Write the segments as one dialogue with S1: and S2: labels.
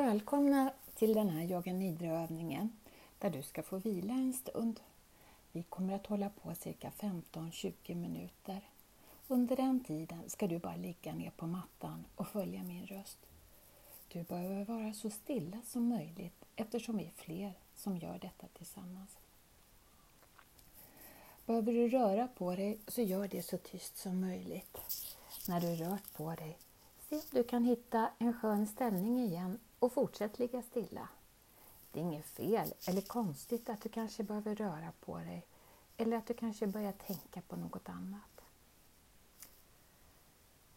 S1: Välkomna till den här yoga nidra-övningen där du ska få vila en stund. Vi kommer att hålla på cirka 15-20 minuter. Under den tiden ska du bara ligga ner på mattan och följa min röst. Du behöver vara så stilla som möjligt eftersom vi är fler som gör detta tillsammans. Behöver du röra på dig så gör det så tyst som möjligt. När du rört på dig, se om du kan hitta en skön ställning igen och fortsätt ligga stilla. Det är inget fel eller konstigt att du kanske behöver röra på dig eller att du kanske börjar tänka på något annat.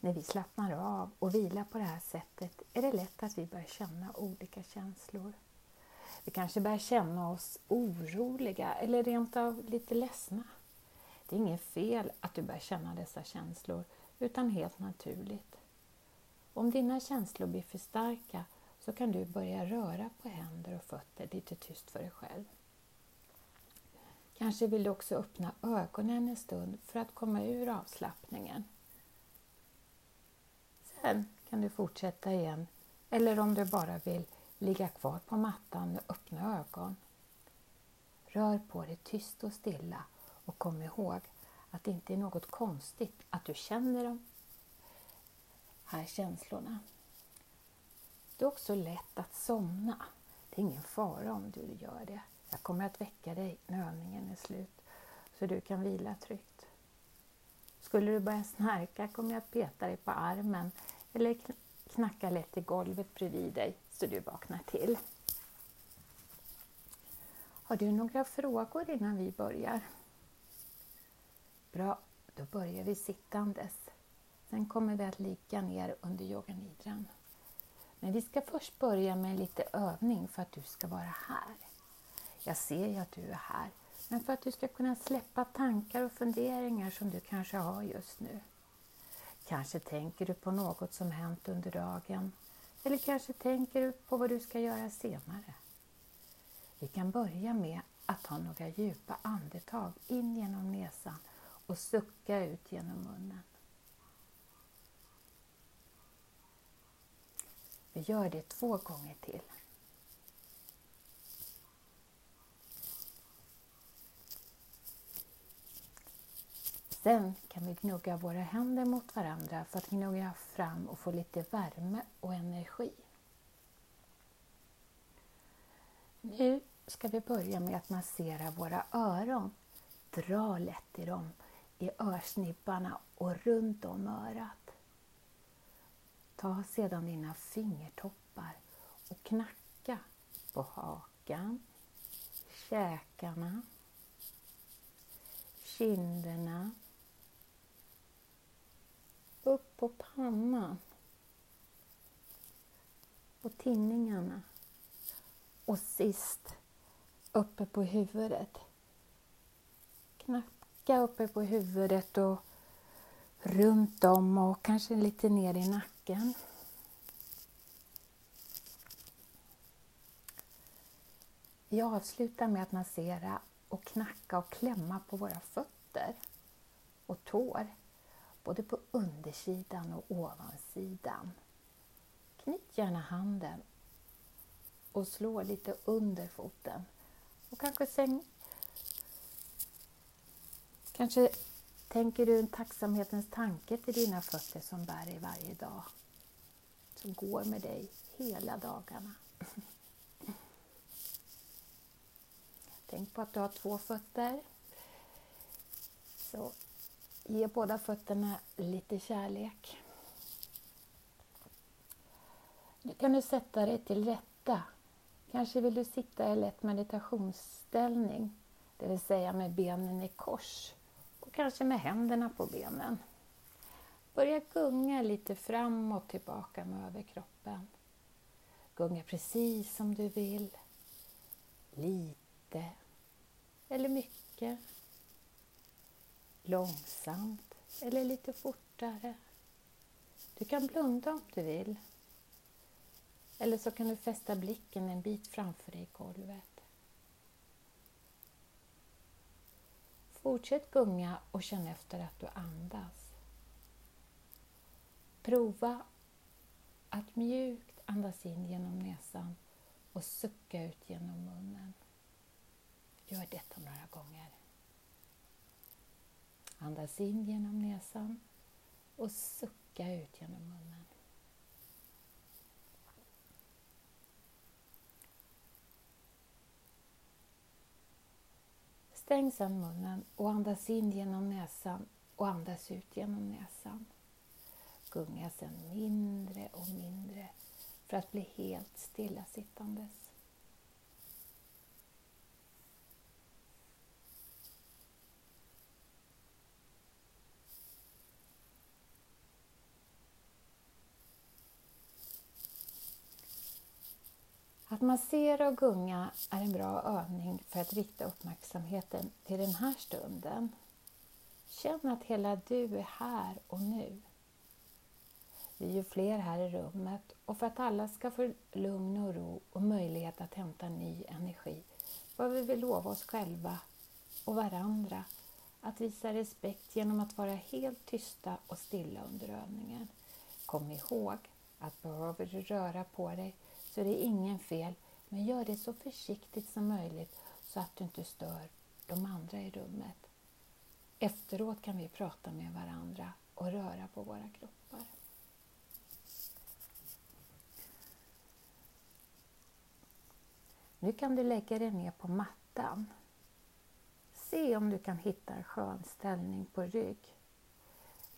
S1: När vi slappnar av och vilar på det här sättet är det lätt att vi börjar känna olika känslor. Vi kanske börjar känna oss oroliga eller rent av lite ledsna. Det är inget fel att du börjar känna dessa känslor, utan helt naturligt. Om dina känslor blir för starka så kan du börja röra på händer och fötter lite tyst för dig själv. Kanske vill du också öppna ögonen en stund för att komma ur avslappningen. Sen kan du fortsätta igen eller om du bara vill ligga kvar på mattan med öppna ögon. Rör på dig tyst och stilla och kom ihåg att det inte är något konstigt att du känner de här känslorna. Det är också lätt att somna. Det är ingen fara om du gör det. Jag kommer att väcka dig när övningen är slut så du kan vila tryggt. Skulle du börja snarka kommer jag att peta dig på armen eller knacka lätt i golvet bredvid dig så du vaknar till. Har du några frågor innan vi börjar? Bra, då börjar vi sittandes. Sen kommer vi att ligga ner under yoganidran. Men vi ska först börja med lite övning för att du ska vara här. Jag ser ju att du är här, men för att du ska kunna släppa tankar och funderingar som du kanske har just nu. Kanske tänker du på något som hänt under dagen eller kanske tänker du på vad du ska göra senare. Vi kan börja med att ta några djupa andetag in genom näsan och sucka ut genom munnen. Vi gör det två gånger till. Sen kan vi gnugga våra händer mot varandra för att gnugga fram och få lite värme och energi. Nu ska vi börja med att massera våra öron. Dra lätt i dem, i örsnibbarna och runt om örat. Ta sedan dina fingertoppar och knacka på hakan, käkarna, kinderna, upp på pannan. Och tinningarna. Och sist uppe på huvudet. Knacka uppe på huvudet och runt om och kanske lite ner i nacken. Vi avslutar med att massera och knacka och klämma på våra fötter och tår, både på undersidan och ovansidan. Knyt gärna handen och slå lite under foten. Och kanske, sen, kanske tänker du en tacksamhetens tanke till dina fötter som bär dig varje dag. Som går med dig hela dagarna. Tänk på att du har två fötter. Så ge båda fötterna lite kärlek. Nu kan du sätta dig till rätta. Kanske vill du sitta i lätt meditationsställning, det vill säga med benen i kors kanske med händerna på benen. Börja gunga lite fram och tillbaka med överkroppen. Gunga precis som du vill. Lite eller mycket. Långsamt eller lite fortare. Du kan blunda om du vill. Eller så kan du fästa blicken en bit framför dig i golvet. Fortsätt gunga och känn efter att du andas. Prova att mjukt andas in genom näsan och sucka ut genom munnen. Gör detta några gånger. Andas in genom näsan och sucka ut genom munnen. Stäng sedan munnen och andas in genom näsan och andas ut genom näsan. Gunga sedan mindre och mindre för att bli helt stillasittandes. Att massera och gunga är en bra övning för att rikta uppmärksamheten till den här stunden. Känn att hela du är här och nu. Vi är ju fler här i rummet och för att alla ska få lugn och ro och möjlighet att hämta ny energi behöver vi lova oss själva och varandra att visa respekt genom att vara helt tysta och stilla under övningen. Kom ihåg att behöver du röra på dig så det är ingen fel, men gör det så försiktigt som möjligt så att du inte stör de andra i rummet. Efteråt kan vi prata med varandra och röra på våra kroppar. Nu kan du lägga dig ner på mattan. Se om du kan hitta en skön ställning på rygg.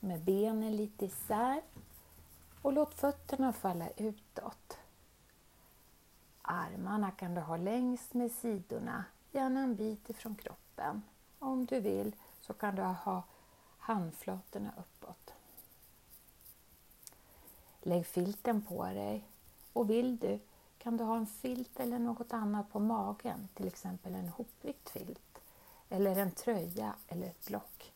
S1: Med benen lite isär och låt fötterna falla utåt. Armarna kan du ha längs med sidorna, gärna en bit ifrån kroppen. Om du vill så kan du ha handflatorna uppåt. Lägg filten på dig och vill du kan du ha en filt eller något annat på magen, till exempel en hopvikt filt eller en tröja eller ett block.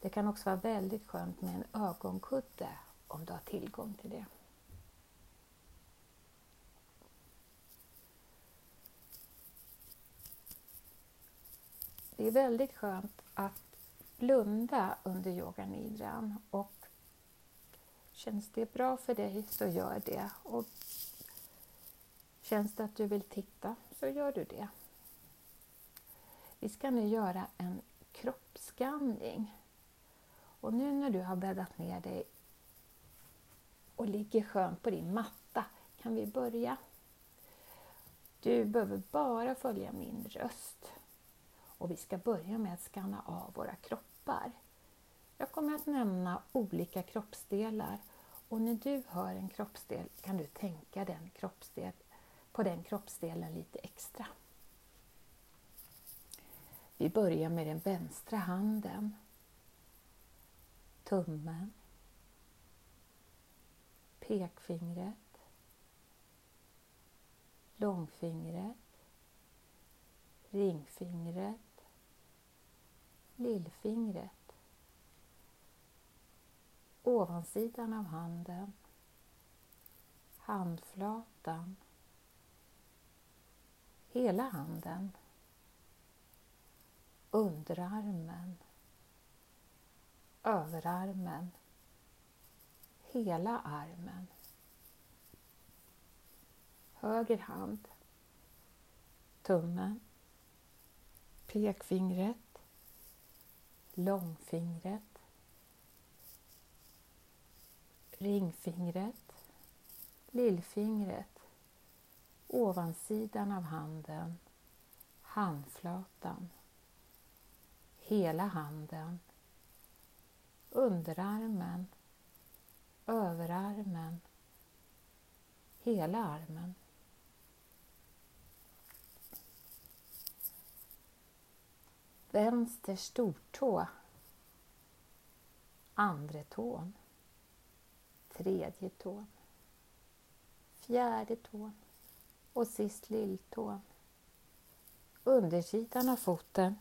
S1: Det kan också vara väldigt skönt med en ögonkudde om du har tillgång till det. Det är väldigt skönt att blunda under yoganidran och känns det bra för dig så gör det. Och känns det att du vill titta så gör du det. Vi ska nu göra en kroppsskanning. Och nu när du har bäddat ner dig och ligger skönt på din matta kan vi börja. Du behöver bara följa min röst och vi ska börja med att skanna av våra kroppar. Jag kommer att nämna olika kroppsdelar och när du hör en kroppsdel kan du tänka den kroppsdel, på den kroppsdelen lite extra. Vi börjar med den vänstra handen. Tummen. Pekfingret. Långfingret. Ringfingret lillfingret, ovansidan av handen, handflatan, hela handen, underarmen, överarmen, hela armen, höger hand, tummen, pekfingret, långfingret, ringfingret, lillfingret, ovansidan av handen, handflatan, hela handen, underarmen, överarmen, hela armen. Vänster stortå, andra tån, tredje tån, fjärde tån. Och sist lilltån. Undersidan av foten.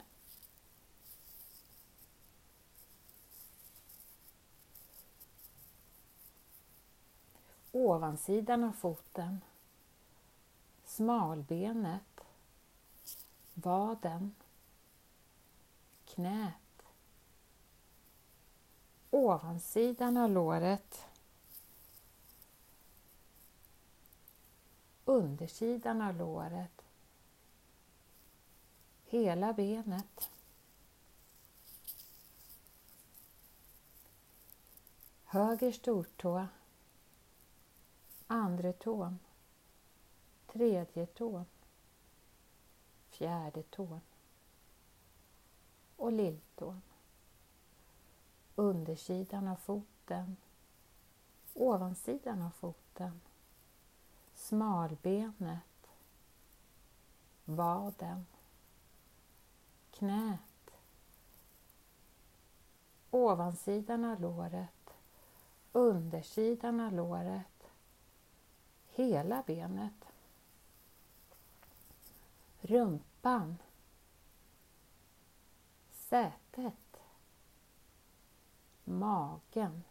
S1: Ovansidan av foten, smalbenet, vaden, knät. Ovansidan av låret. undersidan av låret, hela benet. Höger stortå, andra tån, tredje tån, fjärde tån och lilltån. Undersidan av foten, ovansidan av foten, smalbenet, vaden, knät, ovansidan av låret, undersidan av låret, hela benet, rumpan, sätet, magen,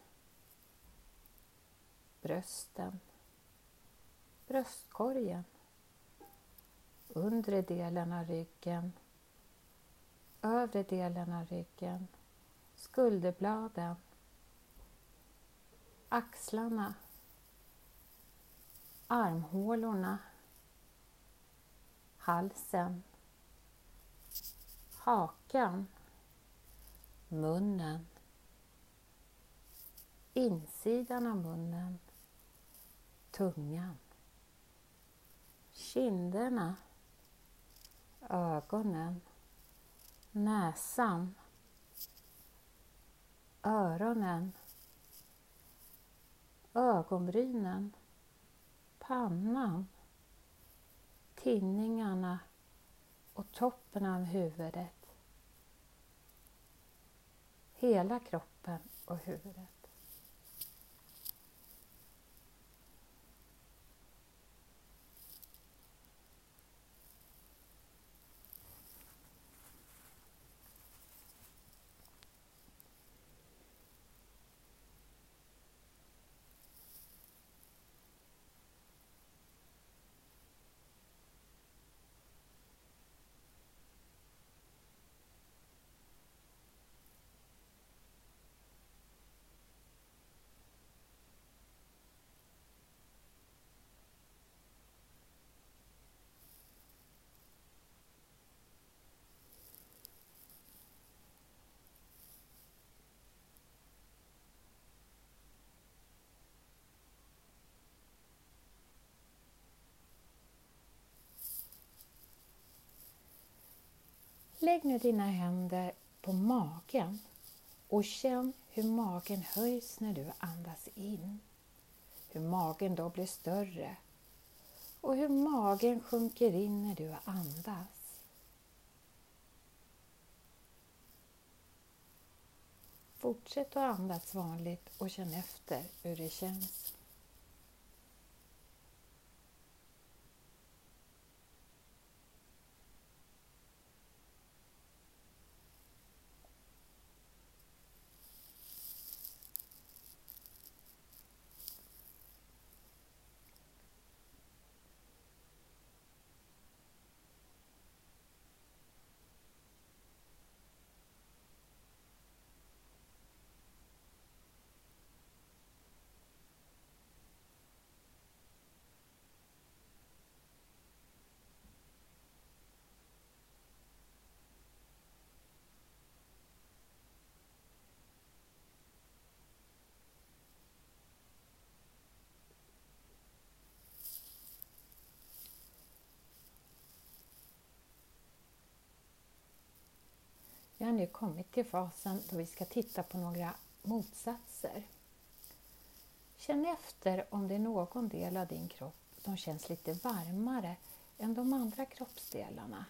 S1: brösten, bröstkorgen, undre delen av ryggen, övre delen av ryggen, skulderbladen, axlarna, armhålorna, halsen, hakan, munnen, insidan av munnen, tungan, kinderna, ögonen, näsan, öronen, ögonbrynen, pannan, tinningarna. Och toppen av huvudet. Hela kroppen och huvudet. Lägg nu dina händer på magen och känn hur magen höjs när du andas in. Hur magen då blir större och hur magen sjunker in när du andas. Fortsätt att andas vanligt och känn efter hur det känns. Vi har nu kommit till fasen då vi ska titta på några motsatser. Känn efter om det är någon del av din kropp som känns lite varmare än de andra kroppsdelarna.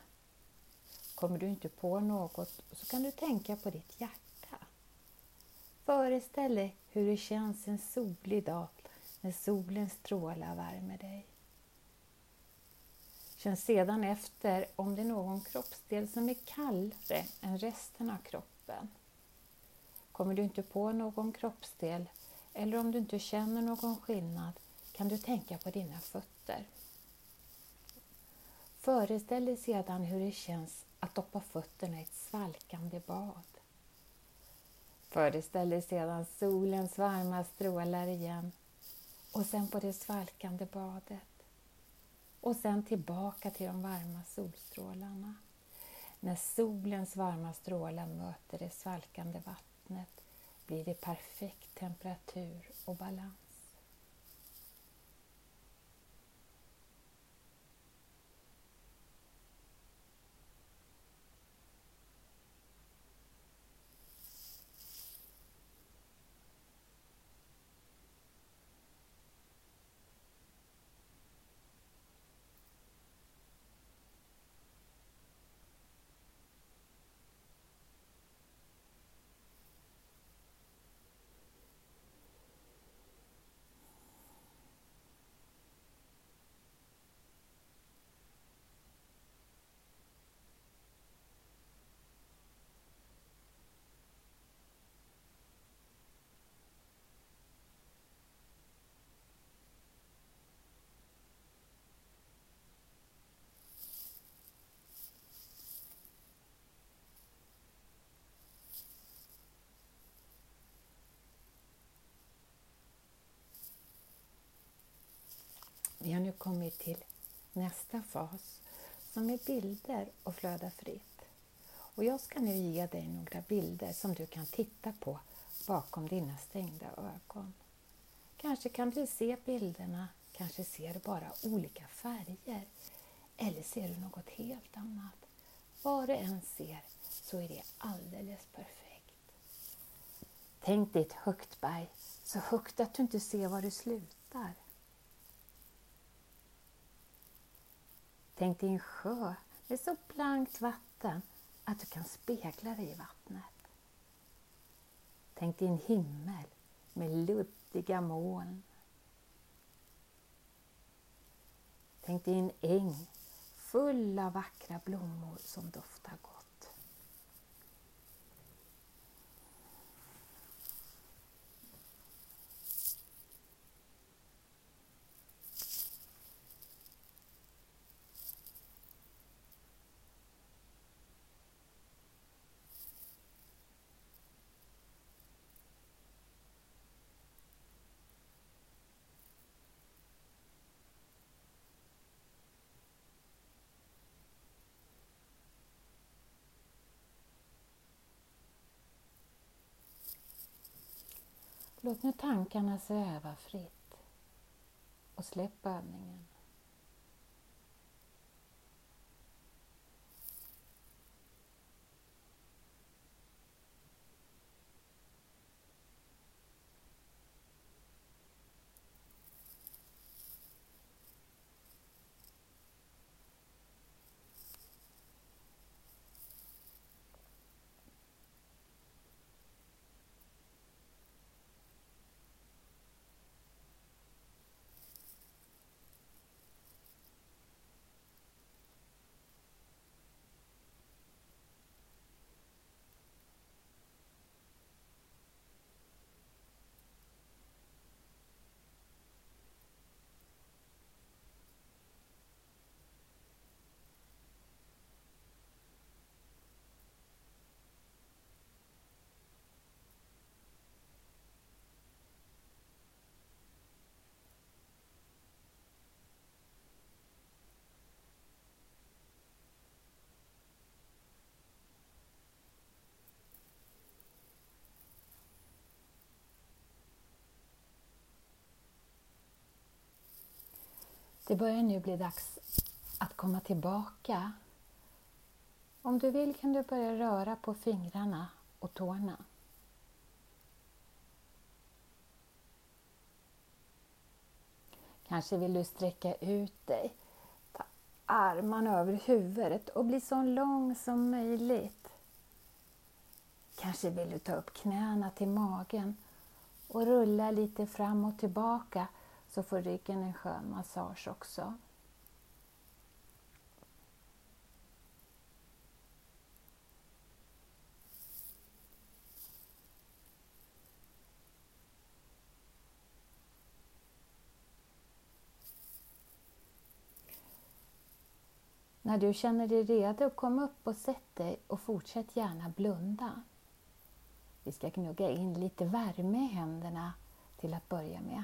S1: Kommer du inte på något så kan du tänka på ditt hjärta. Föreställ dig hur det känns en solig dag när solens strålar värmer dig. Känn sedan efter om det är någon kroppsdel som är kallare än resten av kroppen. Kommer du inte på någon kroppsdel eller om du inte känner någon skillnad kan du tänka på dina fötter. Föreställ dig sedan hur det känns att doppa fötterna i ett svalkande bad. Föreställ dig sedan solens varma strålar igen och sen på det svalkande badet och sen tillbaka till de varma solstrålarna. När solens varma strålar möter det svalkande vattnet blir det perfekt temperatur och balans. Vi har nu kommit till nästa fas som är bilder och flöda fritt. Och jag ska nu ge dig några bilder som du kan titta på bakom dina stängda ögon. Kanske kan du se bilderna, kanske ser du bara olika färger eller ser du något helt annat. Vad du än ser så är det alldeles perfekt. Tänk dig ett högt berg, så högt att du inte ser var det slutar. Tänk dig en sjö med så blankt vatten att du kan spegla dig i vattnet. Tänk dig en himmel med luddiga moln. Tänk dig en äng full av vackra blommor som doftar gott. Låt nu tankarna sväva fritt och släpp övningen. Det börjar nu bli dags att komma tillbaka. Om du vill kan du börja röra på fingrarna och tårna. Kanske vill du sträcka ut dig, ta armarna över huvudet och bli så lång som möjligt. Kanske vill du ta upp knäna till magen och rulla lite fram och tillbaka så får ryggen en skön massage också. När du känner dig redo, kom upp och sätt dig och fortsätt gärna blunda. Vi ska gnugga in lite värme i händerna till att börja med.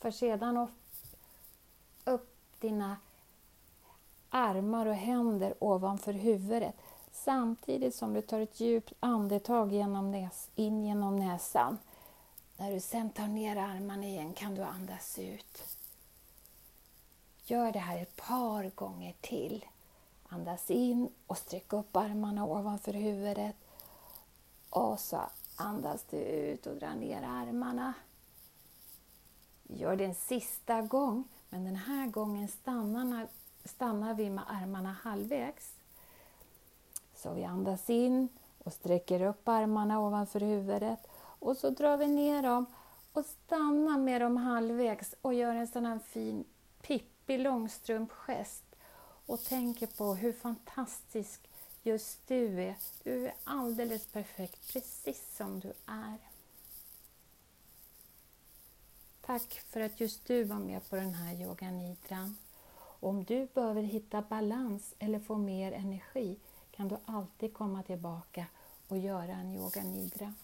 S1: För sedan att dina armar och händer ovanför huvudet samtidigt som du tar ett djupt andetag genom näs, in genom näsan. När du sen tar ner armarna igen kan du andas ut. Gör det här ett par gånger till. Andas in och sträck upp armarna ovanför huvudet. Och så andas du ut och drar ner armarna. Gör det en sista gång, men den här gången stannar, stannar vi med armarna halvvägs. Så vi andas in och sträcker upp armarna ovanför huvudet och så drar vi ner dem och stannar med dem halvvägs och gör en sån här fin Pippi Långstrump-gest och tänker på hur fantastisk just du är. Du är alldeles perfekt, precis som du är. Tack för att just du var med på den här yoganidran. Om du behöver hitta balans eller få mer energi kan du alltid komma tillbaka och göra en yoganidra.